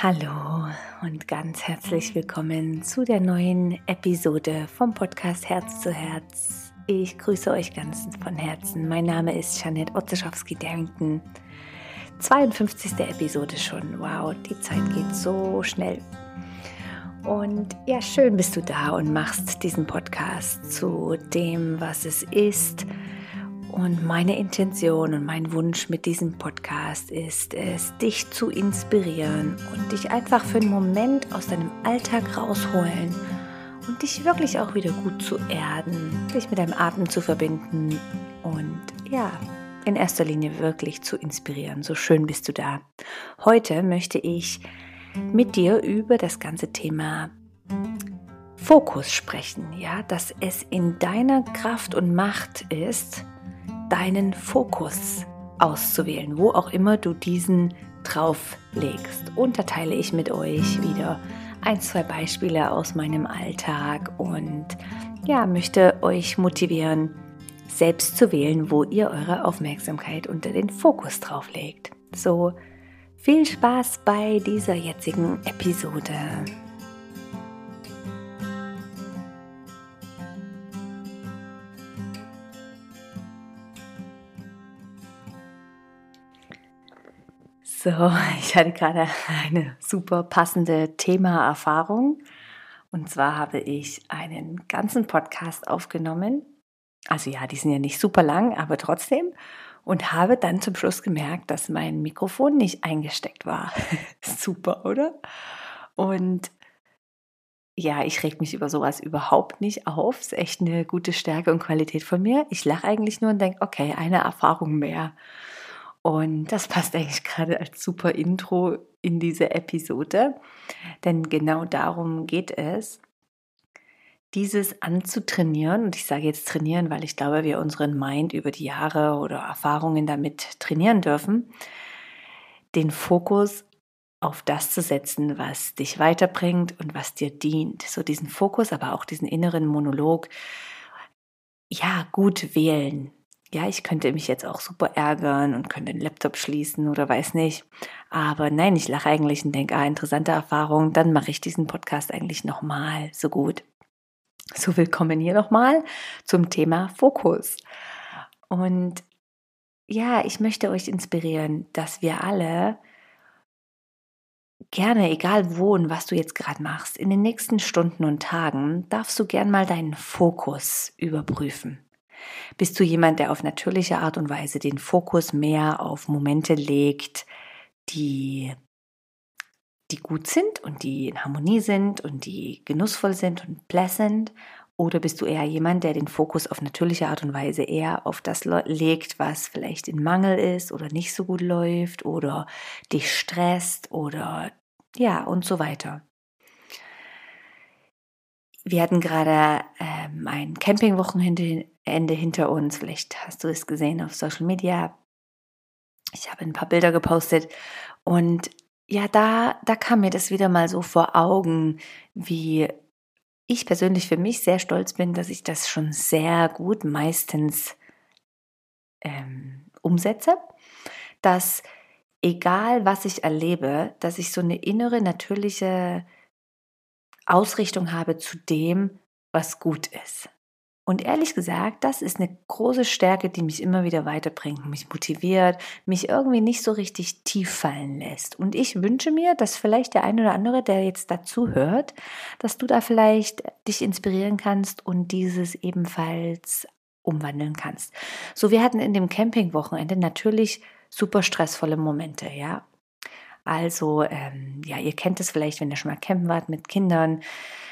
Hallo und ganz herzlich willkommen zu der neuen Episode vom Podcast Herz zu Herz. Ich grüße euch ganz von Herzen. Mein Name ist Janet Otzeschowski-Darrington. 52. Episode schon. Wow, die Zeit geht so schnell. Und ja, schön bist du da und machst diesen Podcast zu dem, was es ist und meine Intention und mein Wunsch mit diesem Podcast ist es, dich zu inspirieren und dich einfach für einen Moment aus deinem Alltag rausholen und dich wirklich auch wieder gut zu erden, dich mit deinem Atem zu verbinden und ja, in erster Linie wirklich zu inspirieren. So schön bist du da. Heute möchte ich mit dir über das ganze Thema Fokus sprechen, ja, dass es in deiner Kraft und Macht ist, deinen Fokus auszuwählen, wo auch immer du diesen drauf legst. Und da teile ich mit euch wieder ein, zwei Beispiele aus meinem Alltag und ja, möchte euch motivieren, selbst zu wählen, wo ihr eure Aufmerksamkeit unter den Fokus drauf legt. So, viel Spaß bei dieser jetzigen Episode. So, ich hatte gerade eine super passende Themaerfahrung. Und zwar habe ich einen ganzen Podcast aufgenommen. Also ja, die sind ja nicht super lang, aber trotzdem. Und habe dann zum Schluss gemerkt, dass mein Mikrofon nicht eingesteckt war. super, oder? Und ja, ich reg mich über sowas überhaupt nicht auf. Ist echt eine gute Stärke und Qualität von mir. Ich lache eigentlich nur und denke, okay, eine Erfahrung mehr. Und das passt eigentlich gerade als super Intro in diese Episode, denn genau darum geht es, dieses anzutrainieren. Und ich sage jetzt trainieren, weil ich glaube, wir unseren Mind über die Jahre oder Erfahrungen damit trainieren dürfen, den Fokus auf das zu setzen, was dich weiterbringt und was dir dient. So diesen Fokus, aber auch diesen inneren Monolog, ja, gut wählen ja, ich könnte mich jetzt auch super ärgern und könnte den Laptop schließen oder weiß nicht. Aber nein, ich lache eigentlich und denke, ah, interessante Erfahrung, dann mache ich diesen Podcast eigentlich nochmal so gut. So willkommen hier nochmal zum Thema Fokus. Und ja, ich möchte euch inspirieren, dass wir alle gerne, egal wo und was du jetzt gerade machst, in den nächsten Stunden und Tagen darfst du gern mal deinen Fokus überprüfen. Bist du jemand, der auf natürliche Art und Weise den Fokus mehr auf Momente legt, die, die gut sind und die in Harmonie sind und die genussvoll sind und pleasant? Oder bist du eher jemand, der den Fokus auf natürliche Art und Weise eher auf das legt, was vielleicht in Mangel ist oder nicht so gut läuft oder dich stresst oder ja und so weiter? Wir hatten gerade ähm, ein Campingwochenende Ende hinter uns. Vielleicht hast du es gesehen auf Social Media. Ich habe ein paar Bilder gepostet und ja, da, da kam mir das wieder mal so vor Augen, wie ich persönlich für mich sehr stolz bin, dass ich das schon sehr gut meistens ähm, umsetze, dass egal was ich erlebe, dass ich so eine innere, natürliche Ausrichtung habe zu dem, was gut ist. Und ehrlich gesagt, das ist eine große Stärke, die mich immer wieder weiterbringt, mich motiviert, mich irgendwie nicht so richtig tief fallen lässt. Und ich wünsche mir, dass vielleicht der eine oder andere, der jetzt dazu hört, dass du da vielleicht dich inspirieren kannst und dieses ebenfalls umwandeln kannst. So, wir hatten in dem Campingwochenende natürlich super stressvolle Momente, ja. Also, ähm, ja, ihr kennt es vielleicht, wenn ihr schon mal campen wart mit Kindern.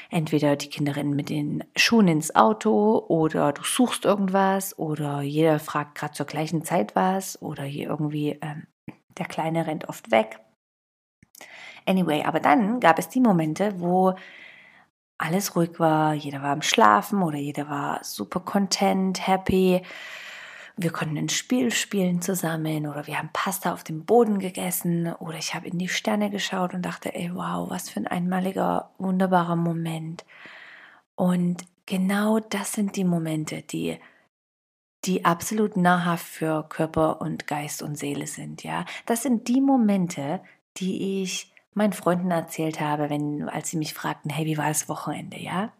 Entweder die Kinderin mit den Schuhen ins Auto oder du suchst irgendwas oder jeder fragt gerade zur gleichen Zeit was oder hier irgendwie ähm, der Kleine rennt oft weg. Anyway, aber dann gab es die Momente, wo alles ruhig war, jeder war am Schlafen oder jeder war super content, happy wir konnten ein Spiel spielen zusammen oder wir haben Pasta auf dem Boden gegessen oder ich habe in die Sterne geschaut und dachte, ey, wow, was für ein einmaliger, wunderbarer Moment. Und genau das sind die Momente, die die absolut nahrhaft für Körper und Geist und Seele sind, ja. Das sind die Momente, die ich meinen Freunden erzählt habe, wenn, als sie mich fragten, hey, wie war das Wochenende, ja?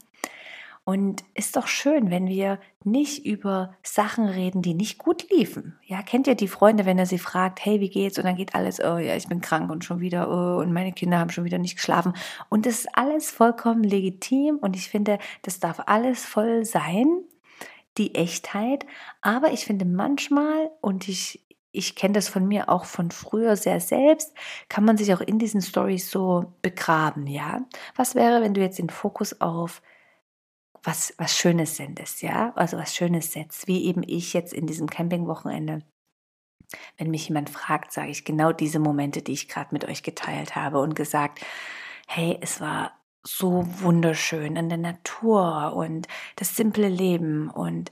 Und ist doch schön, wenn wir nicht über Sachen reden, die nicht gut liefen. Ja, kennt ihr die Freunde, wenn er sie fragt, hey, wie geht's? Und dann geht alles, oh ja, ich bin krank und schon wieder, oh, und meine Kinder haben schon wieder nicht geschlafen. Und das ist alles vollkommen legitim und ich finde, das darf alles voll sein, die Echtheit. Aber ich finde manchmal, und ich, ich kenne das von mir auch von früher sehr selbst, kann man sich auch in diesen Stories so begraben, ja. Was wäre, wenn du jetzt den Fokus auf was, was Schönes sendest, ja, also was Schönes setzt, wie eben ich jetzt in diesem Campingwochenende. Wenn mich jemand fragt, sage ich genau diese Momente, die ich gerade mit euch geteilt habe und gesagt, hey, es war so wunderschön in der Natur und das simple Leben und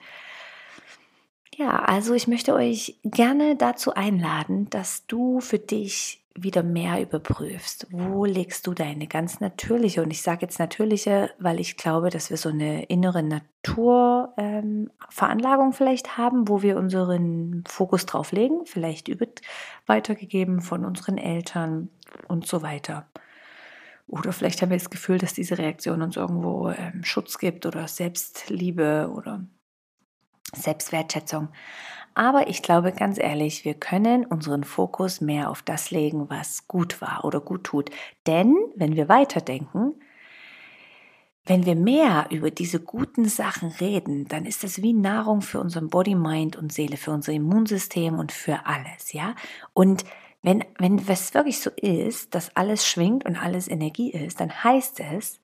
ja, also ich möchte euch gerne dazu einladen, dass du für dich wieder mehr überprüfst. Wo legst du deine ganz natürliche, und ich sage jetzt natürliche, weil ich glaube, dass wir so eine innere Naturveranlagung ähm, vielleicht haben, wo wir unseren Fokus drauf legen, vielleicht über, weitergegeben von unseren Eltern und so weiter. Oder vielleicht haben wir das Gefühl, dass diese Reaktion uns irgendwo ähm, Schutz gibt oder Selbstliebe oder Selbstwertschätzung. Aber ich glaube ganz ehrlich, wir können unseren Fokus mehr auf das legen, was gut war oder gut tut. Denn wenn wir weiterdenken, wenn wir mehr über diese guten Sachen reden, dann ist das wie Nahrung für unseren Body, Mind und Seele, für unser Immunsystem und für alles, ja? Und wenn, wenn es wirklich so ist, dass alles schwingt und alles Energie ist, dann heißt es,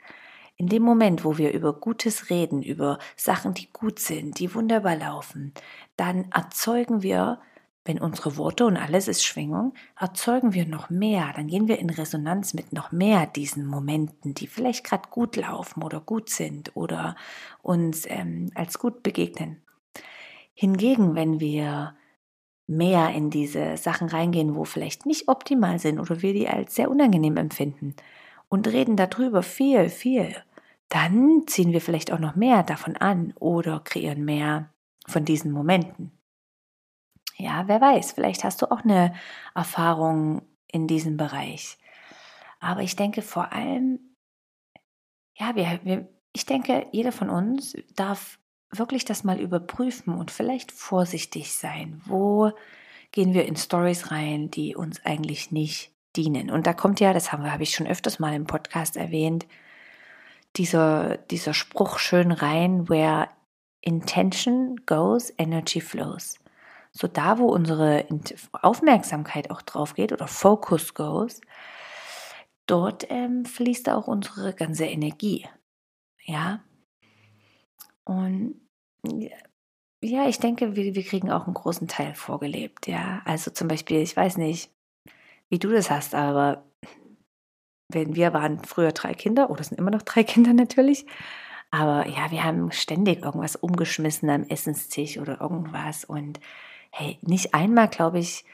in dem Moment, wo wir über Gutes reden, über Sachen, die gut sind, die wunderbar laufen, dann erzeugen wir, wenn unsere Worte und alles ist Schwingung, erzeugen wir noch mehr, dann gehen wir in Resonanz mit noch mehr diesen Momenten, die vielleicht gerade gut laufen oder gut sind oder uns ähm, als gut begegnen. Hingegen, wenn wir mehr in diese Sachen reingehen, wo vielleicht nicht optimal sind oder wir die als sehr unangenehm empfinden und reden darüber viel, viel, dann ziehen wir vielleicht auch noch mehr davon an oder kreieren mehr von diesen Momenten. Ja, wer weiß, vielleicht hast du auch eine Erfahrung in diesem Bereich. Aber ich denke vor allem, ja, wir, wir, ich denke, jeder von uns darf wirklich das mal überprüfen und vielleicht vorsichtig sein. Wo gehen wir in Stories rein, die uns eigentlich nicht dienen? Und da kommt ja, das haben wir, habe ich schon öfters mal im Podcast erwähnt, dieser, dieser Spruch schön rein, where intention goes, energy flows. So da, wo unsere Aufmerksamkeit auch drauf geht oder Focus goes, dort ähm, fließt auch unsere ganze Energie. Ja. Und ja, ich denke, wir, wir kriegen auch einen großen Teil vorgelebt. Ja. Also zum Beispiel, ich weiß nicht, wie du das hast, aber wenn wir waren früher drei Kinder, oder sind immer noch drei Kinder natürlich, aber ja, wir haben ständig irgendwas umgeschmissen am Essenstisch oder irgendwas und hey, nicht einmal, glaube ich,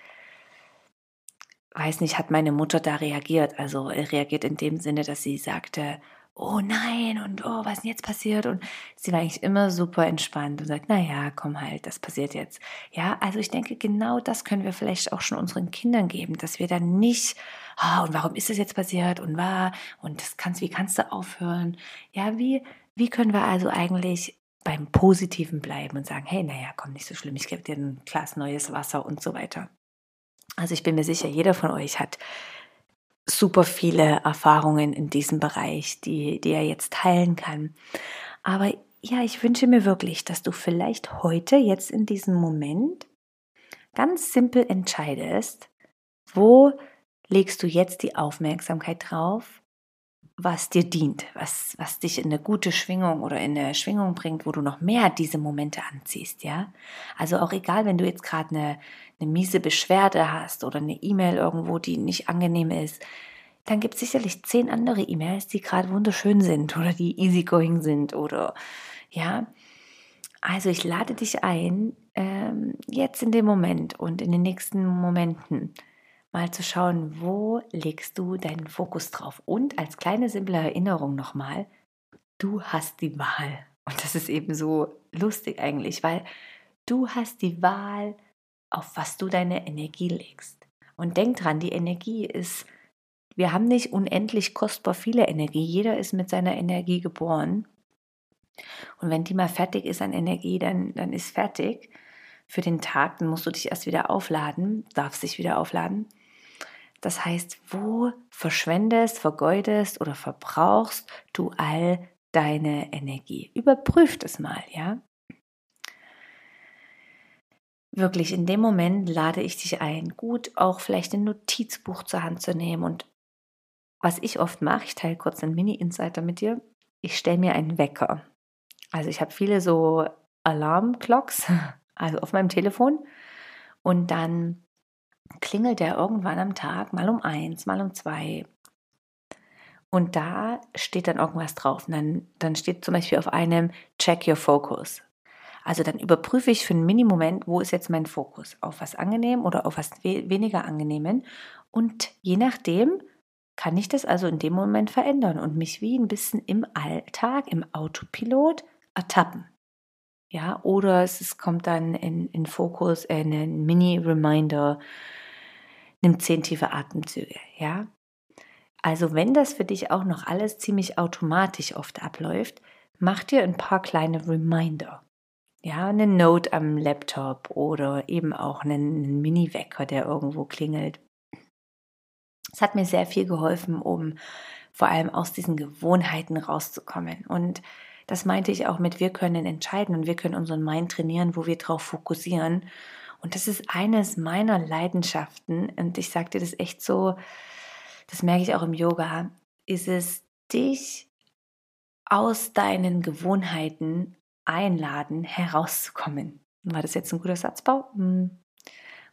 weiß nicht, hat meine Mutter da reagiert. Also reagiert in dem Sinne, dass sie sagte, oh nein und oh, was ist denn jetzt passiert? Und sie war eigentlich immer super entspannt und sagt, naja, komm halt, das passiert jetzt. Ja, also ich denke, genau das können wir vielleicht auch schon unseren Kindern geben, dass wir dann nicht, oh, und warum ist das jetzt passiert und war und das kannst, wie kannst du aufhören? Ja, wie, wie können wir also eigentlich beim Positiven bleiben und sagen, hey, naja, komm, nicht so schlimm, ich gebe dir ein Glas neues Wasser und so weiter. Also ich bin mir sicher, jeder von euch hat super viele Erfahrungen in diesem Bereich, die, die er jetzt teilen kann. Aber ja, ich wünsche mir wirklich, dass du vielleicht heute, jetzt in diesem Moment, ganz simpel entscheidest, wo legst du jetzt die Aufmerksamkeit drauf, was dir dient, was, was dich in eine gute Schwingung oder in eine Schwingung bringt, wo du noch mehr diese Momente anziehst, ja. Also auch egal, wenn du jetzt gerade eine, eine miese Beschwerde hast oder eine E-Mail irgendwo, die nicht angenehm ist, dann gibt es sicherlich zehn andere E-Mails, die gerade wunderschön sind oder die easygoing sind oder ja. Also ich lade dich ein, ähm, jetzt in dem Moment und in den nächsten Momenten mal zu schauen, wo legst du deinen Fokus drauf. Und als kleine simple Erinnerung nochmal, du hast die Wahl. Und das ist eben so lustig eigentlich, weil du hast die Wahl, auf was du deine Energie legst. Und denk dran, die Energie ist Wir haben nicht unendlich kostbar viele Energie. Jeder ist mit seiner Energie geboren. Und wenn die mal fertig ist an Energie, dann, dann ist fertig für den Tag. Dann musst du dich erst wieder aufladen, darfst dich wieder aufladen. Das heißt, wo verschwendest, vergeudest oder verbrauchst du all deine Energie? Überprüf das mal, ja? Wirklich, in dem Moment lade ich dich ein, gut auch vielleicht ein Notizbuch zur Hand zu nehmen. Und was ich oft mache, ich teile kurz einen Mini-Insider mit dir, ich stelle mir einen Wecker. Also ich habe viele so Alarmclocks, also auf meinem Telefon. Und dann klingelt der irgendwann am Tag, mal um eins, mal um zwei. Und da steht dann irgendwas drauf. Und dann, dann steht zum Beispiel auf einem Check your focus. Also dann überprüfe ich für einen Mini-Moment, wo ist jetzt mein Fokus? Auf was angenehm oder auf was we weniger angenehmen? Und je nachdem kann ich das also in dem Moment verändern und mich wie ein bisschen im Alltag, im Autopilot ertappen. Ja, oder es, es kommt dann in, in Fokus äh, ein Mini-Reminder, nimm zehn tiefe Atemzüge, ja. Also wenn das für dich auch noch alles ziemlich automatisch oft abläuft, mach dir ein paar kleine Reminder ja, eine Note am Laptop oder eben auch einen Mini-Wecker, der irgendwo klingelt. Es hat mir sehr viel geholfen, um vor allem aus diesen Gewohnheiten rauszukommen. Und das meinte ich auch mit, wir können entscheiden und wir können unseren Mind trainieren, wo wir drauf fokussieren. Und das ist eines meiner Leidenschaften. Und ich sage dir das echt so, das merke ich auch im Yoga, ist es, dich aus deinen Gewohnheiten einladen, herauszukommen. War das jetzt ein guter Satzbau? Hm.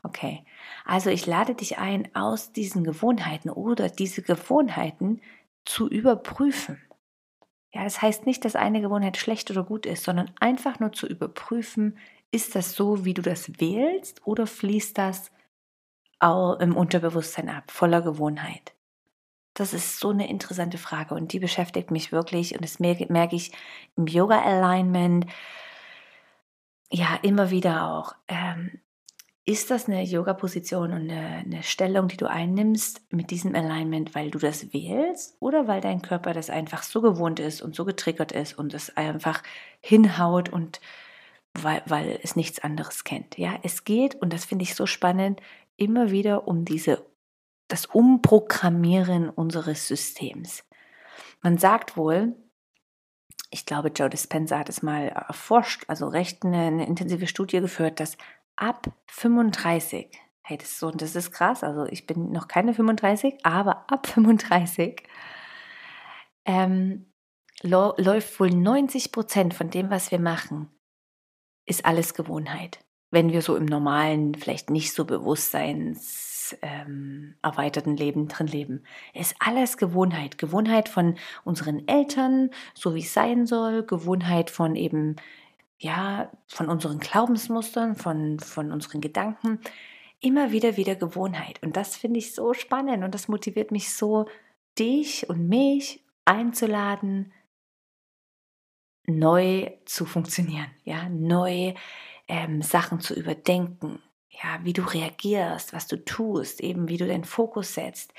Okay. Also ich lade dich ein, aus diesen Gewohnheiten oder diese Gewohnheiten zu überprüfen. Ja, das heißt nicht, dass eine Gewohnheit schlecht oder gut ist, sondern einfach nur zu überprüfen, ist das so, wie du das wählst oder fließt das im Unterbewusstsein ab, voller Gewohnheit? Das ist so eine interessante Frage und die beschäftigt mich wirklich und das merke ich im Yoga Alignment. Ja, immer wieder auch. Ähm, ist das eine Yoga-Position und eine, eine, Stellung, die du einnimmst mit diesem Alignment, weil du das wählst oder weil dein Körper das einfach so gewohnt ist und so getriggert ist und es einfach hinhaut und weil, weil es nichts anderes kennt? Ja, es geht, und das finde ich so spannend, immer wieder um diese das Umprogrammieren unseres Systems. Man sagt wohl, ich glaube, Joe Dispenza hat es mal erforscht, also recht eine, eine intensive Studie geführt, dass ab 35, hey, das ist so, das ist krass, also ich bin noch keine 35, aber ab 35 ähm, läuft wohl 90 Prozent von dem, was wir machen, ist alles Gewohnheit. Wenn wir so im normalen, vielleicht nicht so Bewusstseins ähm, Leben drin leben. ist alles Gewohnheit. Gewohnheit von unseren Eltern, so wie es sein soll. Gewohnheit von eben, ja, von unseren Glaubensmustern, von, von unseren Gedanken. Immer wieder, wieder Gewohnheit. Und das finde ich so spannend und das motiviert mich so, dich und mich einzuladen, neu zu funktionieren, ja, neu ähm, Sachen zu überdenken, ja, wie du reagierst, was du tust, eben wie du deinen Fokus setzt.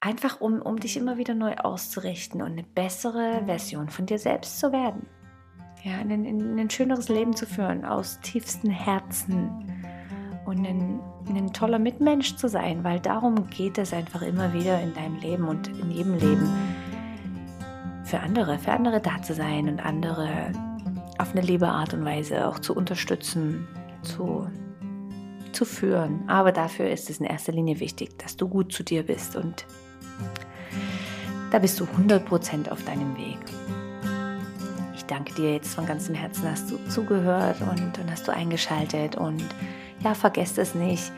Einfach um, um dich immer wieder neu auszurichten und eine bessere Version von dir selbst zu werden. Ja, ein, ein, schöneres Leben zu führen aus tiefstem Herzen und ein, ein toller Mitmensch zu sein, weil darum geht es einfach immer wieder in deinem Leben und in jedem Leben für andere, für andere da zu sein und andere auf eine liebe Art und Weise auch zu unterstützen, zu zu führen. Aber dafür ist es in erster Linie wichtig, dass du gut zu dir bist und da bist du 100% auf deinem Weg. Danke dir jetzt von ganzem Herzen, hast du zugehört und, und hast du eingeschaltet und ja, vergesst es nicht.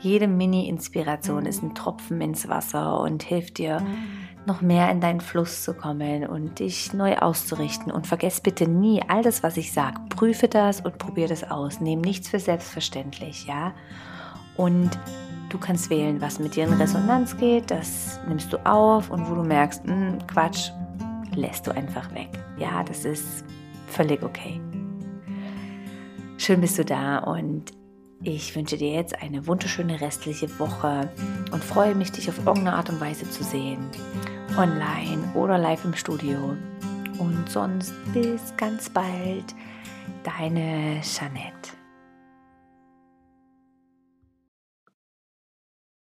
Jede Mini-Inspiration ist ein Tropfen ins Wasser und hilft dir, noch mehr in deinen Fluss zu kommen und dich neu auszurichten. Und vergiss bitte nie all das, was ich sage. Prüfe das und probiere das aus. Nehm nichts für selbstverständlich, ja? Und du kannst wählen, was mit dir in Resonanz geht. Das nimmst du auf und wo du merkst, mh, hm, Quatsch, lässt du einfach weg. Ja, das ist völlig okay. Schön bist du da und Ich wünsche dir jetzt eine wunderschöne restliche Woche und freue mich, dich auf irgendeine Art und Weise zu sehen. Online oder live im Studio. Und sonst bis ganz bald, deine Jeanette.